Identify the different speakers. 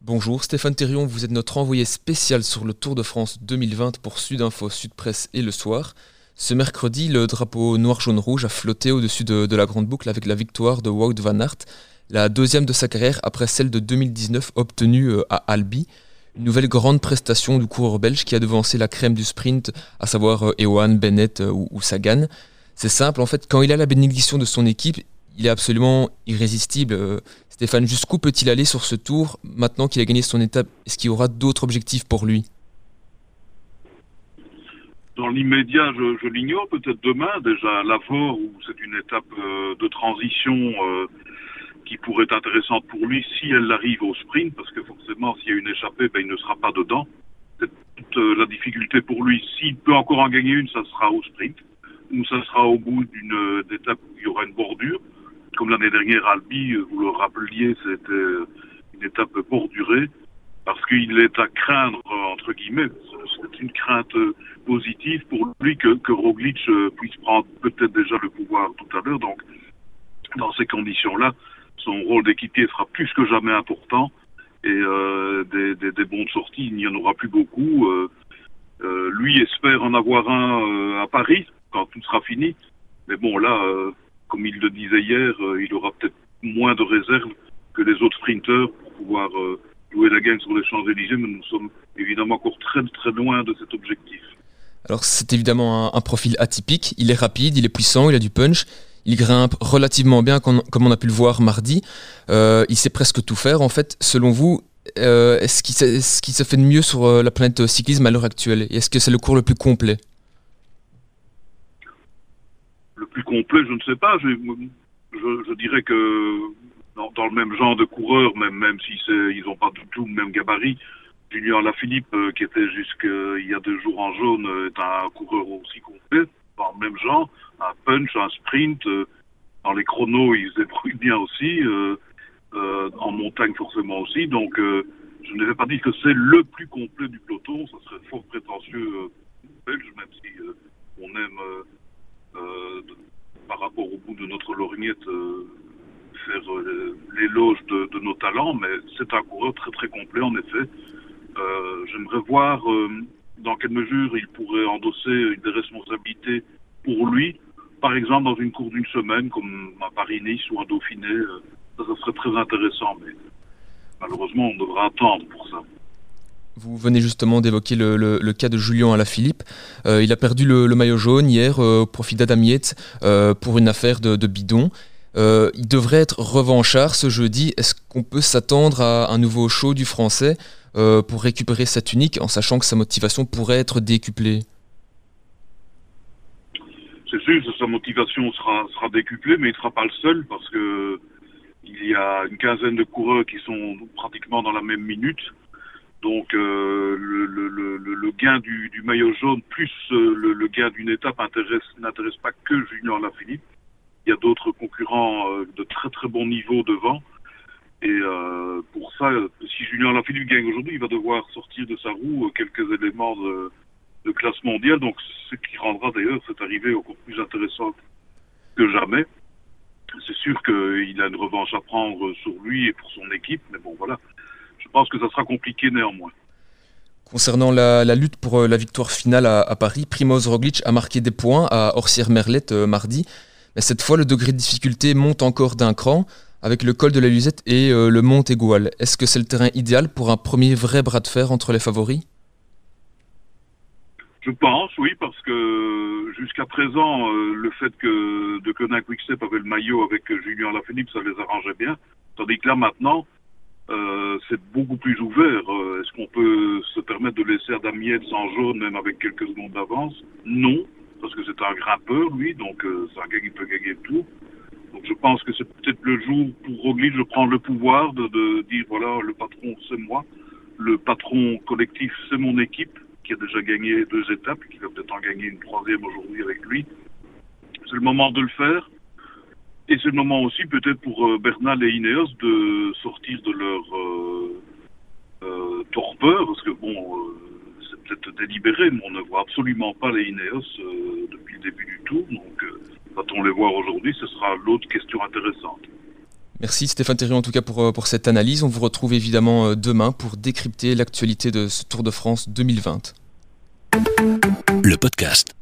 Speaker 1: Bonjour, Stéphane Thérion, vous êtes notre envoyé spécial sur le Tour de France 2020 pour Sudinfo, Sud Presse et Le Soir. Ce mercredi, le drapeau noir-jaune-rouge a flotté au-dessus de, la grande boucle avec la victoire de Wout van Aert, la deuxième de sa carrière après celle de 2019 obtenue euh, à Albi. Une nouvelle grande prestation du coureur belge qui a devancé la crème du sprint, à savoir euh, Ewan, Bennett euh, ou Sagan. C'est simple, en fait, quand il a la bénédiction de son équipe, il est absolument irrésistible. Euh, Stéphane, jusqu'où peut-il aller sur ce tour maintenant qu'il a gagné son étape? Est-ce qu'il y aura d'autres objectifs pour lui?
Speaker 2: Dans l'immédiat, je, l'ignore. Peut-être demain, déjà à où c'est une étape euh, de transition euh, qui pourrait être intéressante pour lui si elle arrive au sprint, parce que forcément, s'il y a une échappée, ben, il ne sera pas dedans. C'est toute la difficulté pour lui. S'il peut encore en gagner une, ça sera au sprint, ou ça sera au bout d'une étape où il y aura une bordure comme l'année dernière, Albi, euh, vous le rappeliez, c'était une étape bordurée, parce qu'il est à craindre, entre guillemets, c'est une crainte positive pour lui que, Roglic euh, puisse prendre peut-être déjà le pouvoir tout à l'heure. Donc, dans ces conditions-là, son rôle d'équipier sera plus que jamais important et euh, des, des, bons de sortie, il n'y en aura plus beaucoup. Euh, euh, lui espère en avoir un à Paris quand tout sera fini. Mais bon, là, comme il le disait hier, euh, il aura peut-être moins de réserves que les autres sprinteurs pour pouvoir euh, jouer la gagne sur les Champs-Élysées, mais nous sommes évidemment encore très très loin de cet objectif.
Speaker 1: Alors c'est évidemment un, profil atypique, il est rapide, il est puissant, il a du punch, il grimpe relativement bien comme, on a pu le voir mardi, euh, il sait presque tout faire. En fait. Selon vous, est-ce qu'il se fait de mieux sur la planète cyclisme à l'heure actuelle? Est-ce que c'est le cours le plus complet?
Speaker 2: Plus complet, je ne sais pas. Je, dirais que dans, le même genre de coureur, même, même si ils n'ont pas du tout le même gabarit, Julien Lafilippe, euh, qui était jusqu'il y a deux jours en jaune, euh, est un coureur aussi complet, dans le même genre, un punch, un sprint. Euh, dans les chronos, il se débrouille bien aussi, en montagne forcément aussi. Donc, je ne vais pas dire que c'est le plus complet du peloton, ça serait fort prétentieux belge, même si on aime euh, par rapport au bout de notre lorgnette, euh, faire euh, l'éloge de, de, nos talents, mais c'est un coureur très très complet en effet. J'aimerais voir dans quelle mesure il pourrait endosser des responsabilités pour lui, par exemple dans une course d'une semaine comme à Paris-Nice ou à Dauphiné, ça serait très intéressant, mais malheureusement on devra attendre pour ça.
Speaker 1: Vous venez justement d'évoquer le, cas de Julien Alaphilippe. Euh, il a perdu le, maillot jaune hier euh, au profit d'Adam euh, pour une affaire de, bidon. il devrait être revanchard ce jeudi. Est-ce qu'on peut s'attendre à un nouveau show du français pour récupérer sa tunique en sachant que sa motivation pourrait être décuplée?
Speaker 2: C'est sûr sa motivation sera, sera décuplée, mais il ne sera pas le seul parce que il y a une quinzaine de coureurs qui sont pratiquement dans la même minute. Donc euh, le, le, le, gain du, du, maillot jaune plus euh, le, gain d'une étape n'intéresse pas que Julien Lafilippe. Il y a d'autres concurrents euh, de très très bon niveau devant. Et pour ça, si Julien Lafilippe gagne aujourd'hui, il va devoir sortir de sa roue quelques éléments de, de classe mondiale. Donc ce qui rendra d'ailleurs cette arrivée encore plus intéressante que jamais. C'est sûr qu'il a une revanche à prendre sur lui et pour son équipe, mais bon voilà, je pense que ça sera compliqué néanmoins.
Speaker 1: Concernant la, lutte pour euh, la victoire finale à, Paris, Primoz Roglic a marqué des points à Orsières-Merlette euh, mardi. Mais cette fois, le degré de difficulté monte encore d'un cran avec le col de la Lusette et euh, le Mont Égual. Est-ce que c'est le terrain idéal pour un premier vrai bras de fer entre les favoris?
Speaker 2: Je pense, oui, parce que jusqu'à présent, le fait que de Koenig Quickstep avait le maillot avec Julien Lafilippe, ça les arrangeait bien. Tandis que là, maintenant, euh, c'est beaucoup plus ouvert. Euh, est-ce qu'on peut se permettre de laisser Adam Yates en jaune, même avec quelques secondes d'avance? Non, parce que c'est un grimpeur, lui, donc euh, c'est un gars qui peut gagner tout. Donc je pense que c'est peut-être le jour pour Roglic de prendre le pouvoir, de, de dire, voilà, le patron, c'est moi. Le patron collectif, c'est mon équipe, qui a déjà gagné deux étapes, qui va peut-être en gagner une troisième aujourd'hui avec lui. C'est le moment de le faire. Et c'est le moment aussi peut-être pour euh, Bernal et Ineos de sortir de leur euh, euh, torpeur, parce que bon, euh, c'est peut-être délibéré, mais on ne voit absolument pas les Ineos euh, depuis le début du tour. Donc, va-t-on les voir aujourd'hui Ce sera l'autre question intéressante.
Speaker 1: Merci Stéphane Thériault en tout cas pour, pour cette analyse. On vous retrouve évidemment demain pour décrypter l'actualité de ce Tour de France 2020.
Speaker 3: Le podcast.